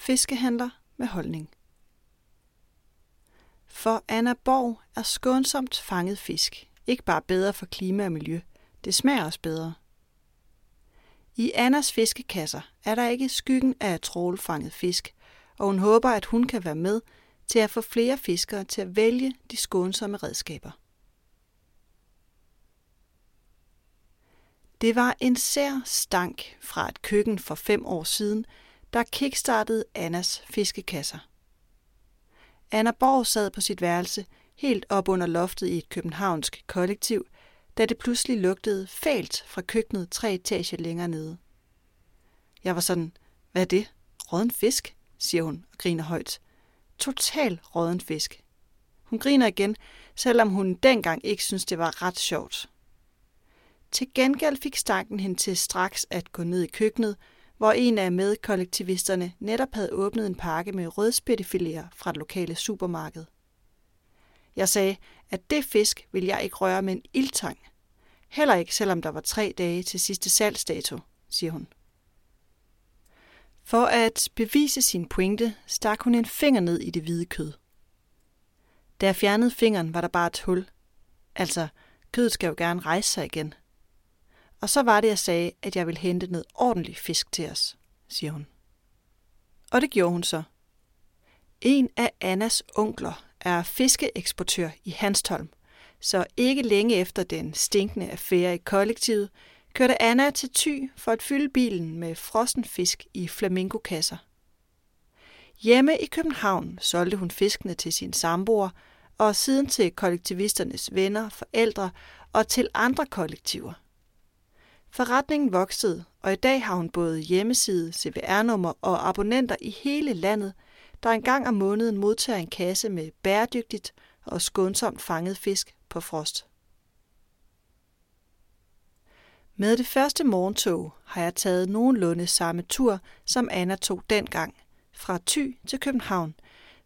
Fiskehandler med holdning. For Anna Borg er skånsomt fanget fisk ikke bare bedre for klima og miljø, det smager også bedre. I Annas fiskekasser er der ikke skyggen af trålfanget fisk, og hun håber, at hun kan være med til at få flere fiskere til at vælge de skånsomme redskaber. Det var en sær stank fra et køkken for fem år siden, der kickstartede Annas fiskekasser. Anna Borg sad på sit værelse, helt op under loftet i et københavnsk kollektiv, da det pludselig lugtede fælt fra køkkenet tre etager længere nede. Jeg var sådan, hvad er det? Råden fisk? siger hun og griner højt. Total råden fisk. Hun griner igen, selvom hun dengang ikke synes det var ret sjovt. Til gengæld fik stanken hende til straks at gå ned i køkkenet, hvor en af medkollektivisterne netop havde åbnet en pakke med rødspættefiléer fra det lokale supermarked. Jeg sagde, at det fisk vil jeg ikke røre med en ildtang. Heller ikke, selvom der var tre dage til sidste salgsdato, siger hun. For at bevise sin pointe, stak hun en finger ned i det hvide kød. Da jeg fjernede fingeren, var der bare et hul. Altså, kødet skal jo gerne rejse sig igen. Og så var det, jeg sagde, at jeg ville hente noget ordentlig fisk til os, siger hun. Og det gjorde hun så. En af Annas onkler er fiskeeksportør i Hanstholm, så ikke længe efter den stinkende affære i kollektivet, kørte Anna til Thy for at fylde bilen med frossen fisk i flamingokasser. Hjemme i København solgte hun fiskene til sin samboer, og siden til kollektivisternes venner, forældre og til andre kollektiver. Forretningen voksede, og i dag har hun både hjemmeside, CVR-nummer og abonnenter i hele landet, der en gang om måneden modtager en kasse med bæredygtigt og skånsomt fanget fisk på frost. Med det første morgentog har jeg taget nogenlunde samme tur, som Anna tog dengang, fra Thy til København,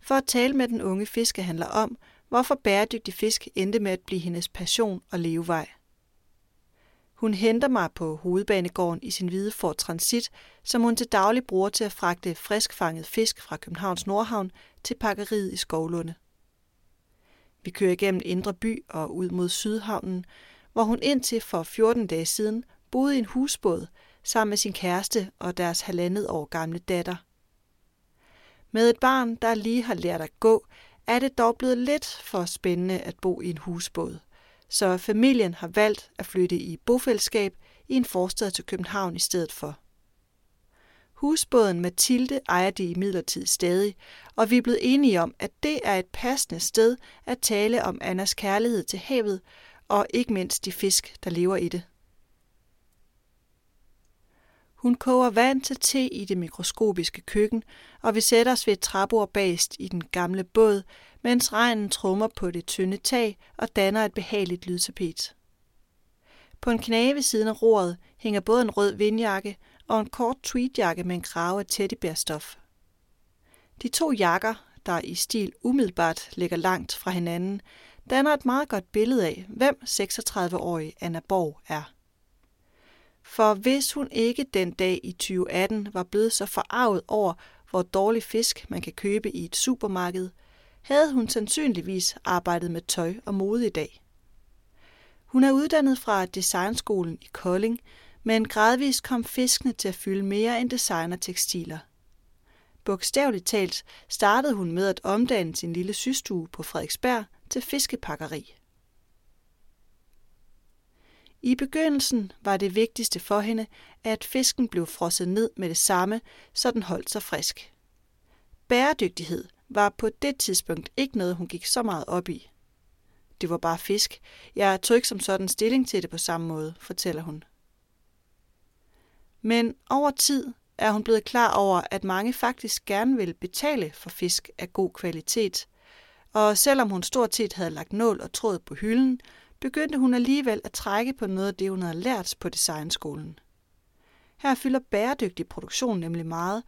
for at tale med den unge fiskehandler om, hvorfor bæredygtig fisk endte med at blive hendes passion og levevej. Hun henter mig på hovedbanegården i sin hvide Ford Transit, som hun til daglig bruger til at fragte friskfanget fisk fra Københavns Nordhavn til pakkeriet i Skovlunde. Vi kører igennem Indre By og ud mod Sydhavnen, hvor hun indtil for 14 dage siden boede i en husbåd sammen med sin kæreste og deres halvandet år gamle datter. Med et barn, der lige har lært at gå, er det dog blevet lidt for spændende at bo i en husbåd – så familien har valgt at flytte i bofællesskab i en forstad til København i stedet for. Husbåden Mathilde ejer de i midlertid stadig, og vi er blevet enige om, at det er et passende sted at tale om Annas kærlighed til havet, og ikke mindst de fisk, der lever i det. Hun koger vand til te i det mikroskopiske køkken, og vi sætter os ved et træbord bagest i den gamle båd, mens regnen trummer på det tynde tag og danner et behageligt lydtapet. På en knage ved siden af roret hænger både en rød vindjakke og en kort tweedjakke med en krave af teddybærstof. De to jakker, der i stil umiddelbart ligger langt fra hinanden, danner et meget godt billede af, hvem 36-årige Anna Borg er. For hvis hun ikke den dag i 2018 var blevet så forarvet over, hvor dårlig fisk man kan købe i et supermarked, havde hun sandsynligvis arbejdet med tøj og mode i dag. Hun er uddannet fra designskolen i Kolding, men gradvist kom fiskene til at fylde mere end designertekstiler. Bogstaveligt talt startede hun med at omdanne sin lille systue på Frederiksberg til fiskepakkeri. I begyndelsen var det vigtigste for hende, at fisken blev frosset ned med det samme, så den holdt sig frisk. Bæredygtighed var på det tidspunkt ikke noget, hun gik så meget op i. Det var bare fisk. Jeg tog ikke som sådan stilling til det på samme måde, fortæller hun. Men over tid er hun blevet klar over, at mange faktisk gerne vil betale for fisk af god kvalitet. Og selvom hun stort set havde lagt nål og tråd på hylden, begyndte hun alligevel at trække på noget af det, hun havde lært på designskolen. Her fylder bæredygtig produktion nemlig meget,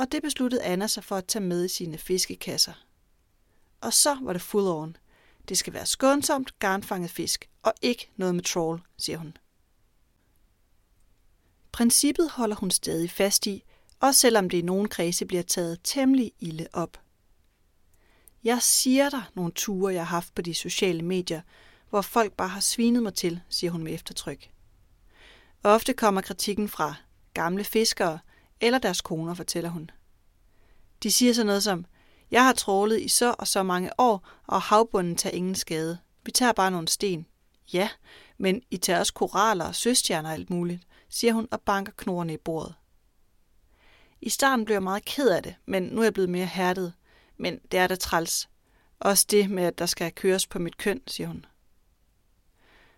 og det besluttede Anna sig for at tage med i sine fiskekasser. Og så var det full on. Det skal være skånsomt garnfanget fisk, og ikke noget med trawl, siger hun. Princippet holder hun stadig fast i, også selvom det i nogle kredse bliver taget temmelig ilde op. Jeg siger dig nogle ture, jeg har haft på de sociale medier, hvor folk bare har svinet mig til, siger hun med eftertryk. Ofte kommer kritikken fra gamle fiskere eller deres koner, fortæller hun. De siger så noget som, jeg har trålet i så og så mange år, og havbunden tager ingen skade. Vi tager bare nogle sten. Ja, men I tager også koraller og søstjerner og alt muligt, siger hun og banker knorene i bordet. I starten blev jeg meget ked af det, men nu er jeg blevet mere hærdet. Men det er da træls. Også det med, at der skal køres på mit køn, siger hun.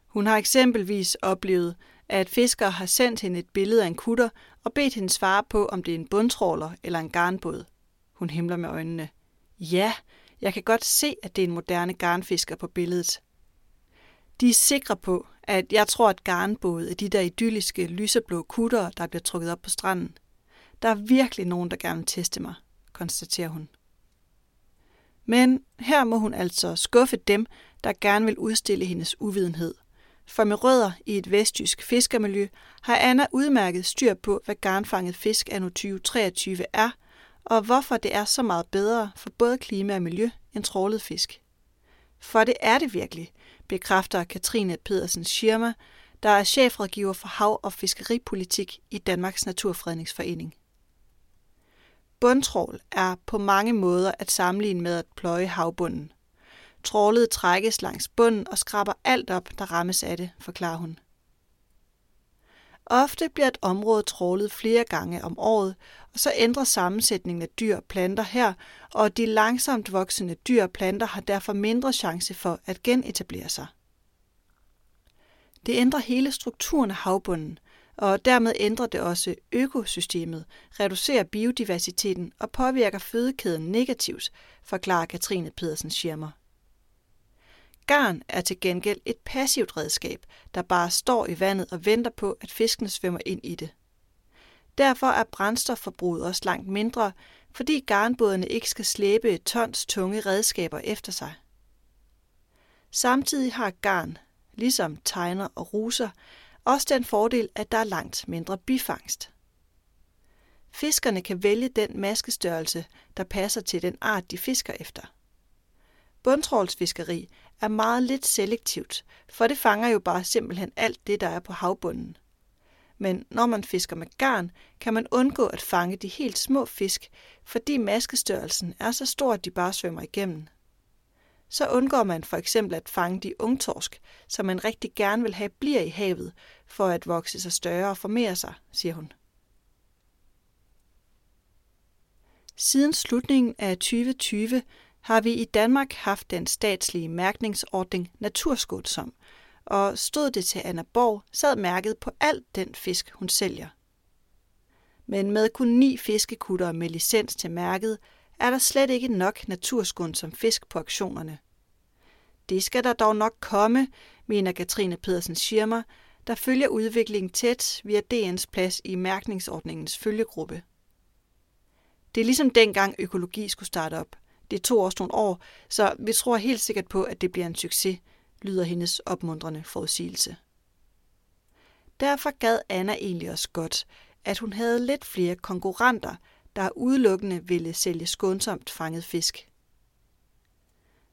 Hun har eksempelvis oplevet, at fisker har sendt hende et billede af en kutter og bedt hende svare på, om det er en bundtråler eller en garnbåd. Hun himler med øjnene. Ja, jeg kan godt se, at det er en moderne garnfisker på billedet. De er sikre på, at jeg tror, at garnbåde er de der idylliske lyseblå kutter, der bliver trukket op på stranden. Der er virkelig nogen, der gerne vil teste mig, konstaterer hun. Men her må hun altså skuffe dem, der gerne vil udstille hendes uvidenhed. For med rødder i et vestjysk fiskermiljø har Anna udmærket styr på, hvad garnfanget fisk anno 2023 er, og hvorfor det er så meget bedre for både klima og miljø end trålet fisk. For det er det virkelig, bekræfter Katrine Pedersen Schirmer, der er chefrådgiver for hav- og fiskeripolitik i Danmarks Naturfredningsforening. Bundtrål er på mange måder at sammenligne med at pløje havbunden. Trålet trækkes langs bunden og skraber alt op, der rammes af det, forklarer hun. Ofte bliver et område trålet flere gange om året, og så ændrer sammensætningen af dyr og planter her, og de langsomt voksende dyr og planter har derfor mindre chance for at genetablere sig. Det ændrer hele strukturen af havbunden, og dermed ændrer det også økosystemet, reducerer biodiversiteten og påvirker fødekæden negativt, forklarer Katrine Pedersen Schirmer. Garn er til gengæld et passivt redskab, der bare står i vandet og venter på, at fiskene svømmer ind i det. Derfor er brændstofforbruget også langt mindre, fordi garnbådene ikke skal slæbe et tons tunge redskaber efter sig. Samtidig har garn, ligesom tegner og ruser, også den fordel, at der er langt mindre bifangst. Fiskerne kan vælge den maskestørrelse, der passer til den art, de fisker efter. Bundtrålsfiskeri er meget lidt selektivt, for det fanger jo bare simpelthen alt det, der er på havbunden. Men når man fisker med garn, kan man undgå at fange de helt små fisk, fordi maskestørrelsen er så stor, at de bare svømmer igennem. Så undgår man for eksempel at fange de ungtorsk, som man rigtig gerne vil have bliver i havet, for at vokse sig større og formere sig, siger hun. Siden slutningen af 2020 har vi i Danmark haft den statslige mærkningsordning Naturskånsom, og stod det til Anna Borg, sad mærket på alt den fisk, hun sælger. Men med kun ni fiskekutter med licens til mærket, er der slet ikke nok naturskånsom fisk på auktionerne. Det skal der dog nok komme, mener Katrine Pedersen Schirmer, der følger udviklingen tæt via DN's plads i mærkningsordningens følgegruppe. Det er ligesom dengang økologi skulle starte op. Det tog også nogle år, så vi tror helt sikkert på, at det bliver en succes, lyder hendes opmuntrende forudsigelse. Derfor gad Anna egentlig også godt, at hun havde lidt flere konkurrenter, der udelukkende ville sælge skånsomt fanget fisk.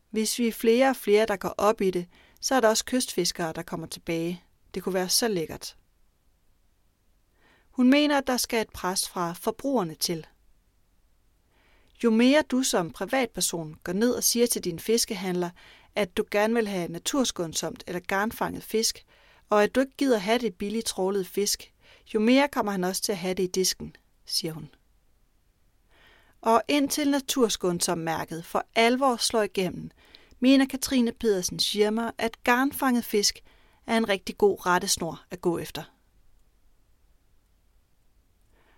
Hvis vi er flere og flere, der går op i det, så er der også kystfiskere, der kommer tilbage. Det kunne være så lækkert. Hun mener, at der skal et pres fra forbrugerne til – jo mere du som privatperson går ned og siger til din fiskehandler, at du gerne vil have naturskånsomt eller garnfanget fisk, og at du ikke gider have det billigt trålede fisk, jo mere kommer han også til at have det i disken, siger hun. Og indtil naturskånsom mærket for alvor slår igennem, mener Katrine Pedersen Schirmer, at garnfanget fisk er en rigtig god rettesnor at gå efter.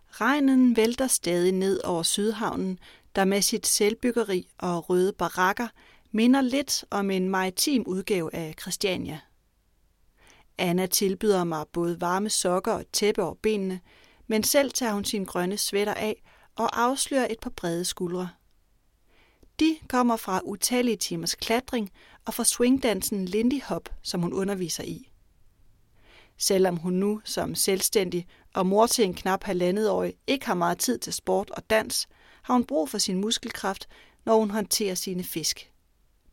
Regnen vælter stadig ned over Sydhavnen, der med sit selvbyggeri og røde barakker minder lidt om en maritim udgave af Christiania. Anna tilbyder mig både varme sokker og tæppe over benene, men selv tager hun sin grønne sweater af og afslører et par brede skuldre. De kommer fra utallige timers klatring og fra swingdansen Lindy Hop, som hun underviser i. Selvom hun nu som selvstændig og mor til en knap halvandetårig ikke har meget tid til sport og dans, har hun brug for sin muskelkraft, når hun håndterer sine fisk.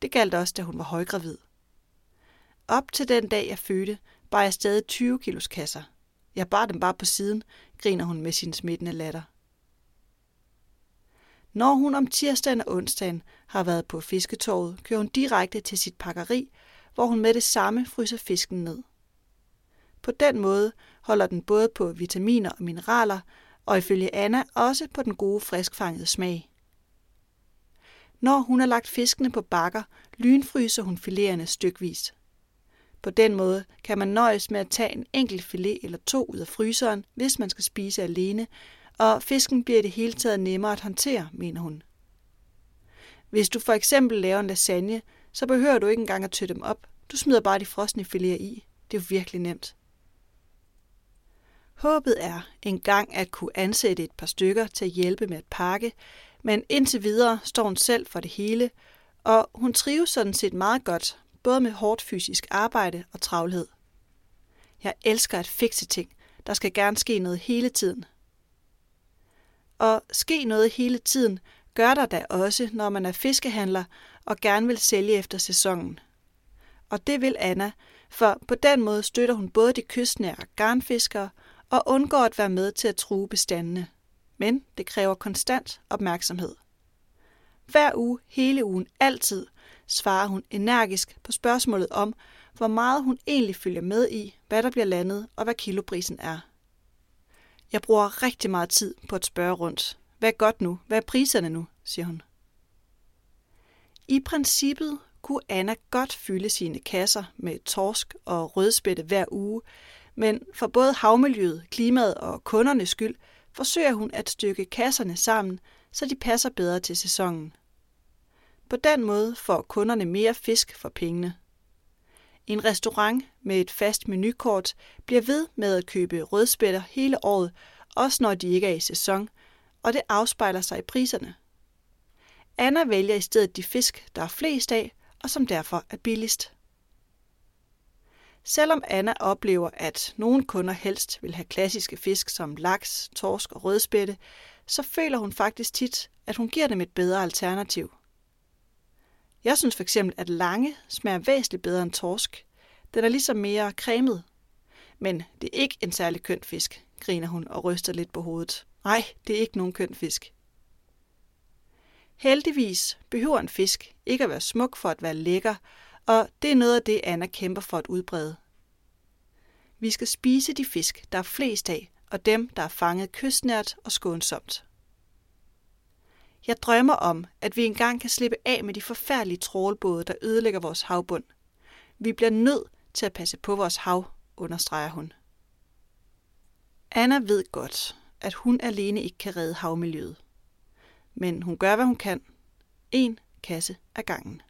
Det galt også, da hun var højgravid. Op til den dag, jeg fødte, bar jeg stadig 20 kilos kasser. Jeg bar dem bare på siden, griner hun med sin smittende latter. Når hun om tirsdagen og onsdagen har været på fisketorvet, kører hun direkte til sit pakkeri, hvor hun med det samme fryser fisken ned. På den måde holder den både på vitaminer og mineraler, og ifølge Anna også på den gode friskfangede smag. Når hun har lagt fiskene på bakker, lynfryser hun filéerne stykvis. På den måde kan man nøjes med at tage en enkelt filet eller to ud af fryseren, hvis man skal spise alene, og fisken bliver det hele taget nemmere at håndtere, mener hun. Hvis du for eksempel laver en lasagne, så behøver du ikke engang at tø dem op. Du smider bare de frosne filéer i. Det er jo virkelig nemt. Håbet er engang at kunne ansætte et par stykker til at hjælpe med at pakke, men indtil videre står hun selv for det hele, og hun trives sådan set meget godt, både med hårdt fysisk arbejde og travlhed. Jeg elsker at fikse ting. Der skal gerne ske noget hele tiden. Og ske noget hele tiden gør der da også, når man er fiskehandler og gerne vil sælge efter sæsonen. Og det vil Anna, for på den måde støtter hun både de kystnære garnfiskere og undgår at være med til at true bestandene. Men det kræver konstant opmærksomhed. Hver uge, hele ugen, altid, svarer hun energisk på spørgsmålet om, hvor meget hun egentlig følger med i, hvad der bliver landet og hvad kiloprisen er. Jeg bruger rigtig meget tid på at spørge rundt. Hvad er godt nu? Hvad er priserne nu? siger hun. I princippet kunne Anna godt fylde sine kasser med torsk og rødspætte hver uge, men for både havmiljøet, klimaet og kundernes skyld forsøger hun at stykke kasserne sammen, så de passer bedre til sæsonen. På den måde får kunderne mere fisk for pengene. En restaurant med et fast menukort bliver ved med at købe rødspætter hele året, også når de ikke er i sæson, og det afspejler sig i priserne. Anna vælger i stedet de fisk, der er flest af, og som derfor er billigst. Selvom Anna oplever, at nogle kunder helst vil have klassiske fisk som laks, torsk og rødspætte, så føler hun faktisk tit, at hun giver dem et bedre alternativ. Jeg synes fx, at lange smager væsentligt bedre end torsk. Den er ligesom mere cremet. Men det er ikke en særlig køn fisk, griner hun og ryster lidt på hovedet. Nej, det er ikke nogen køn fisk. Heldigvis behøver en fisk ikke at være smuk for at være lækker, og det er noget af det, Anna kæmper for at udbrede. Vi skal spise de fisk, der er flest af, og dem, der er fanget kystnært og skånsomt. Jeg drømmer om, at vi engang kan slippe af med de forfærdelige trålbåde, der ødelægger vores havbund. Vi bliver nødt til at passe på vores hav, understreger hun. Anna ved godt, at hun alene ikke kan redde havmiljøet. Men hun gør, hvad hun kan. En kasse ad gangen.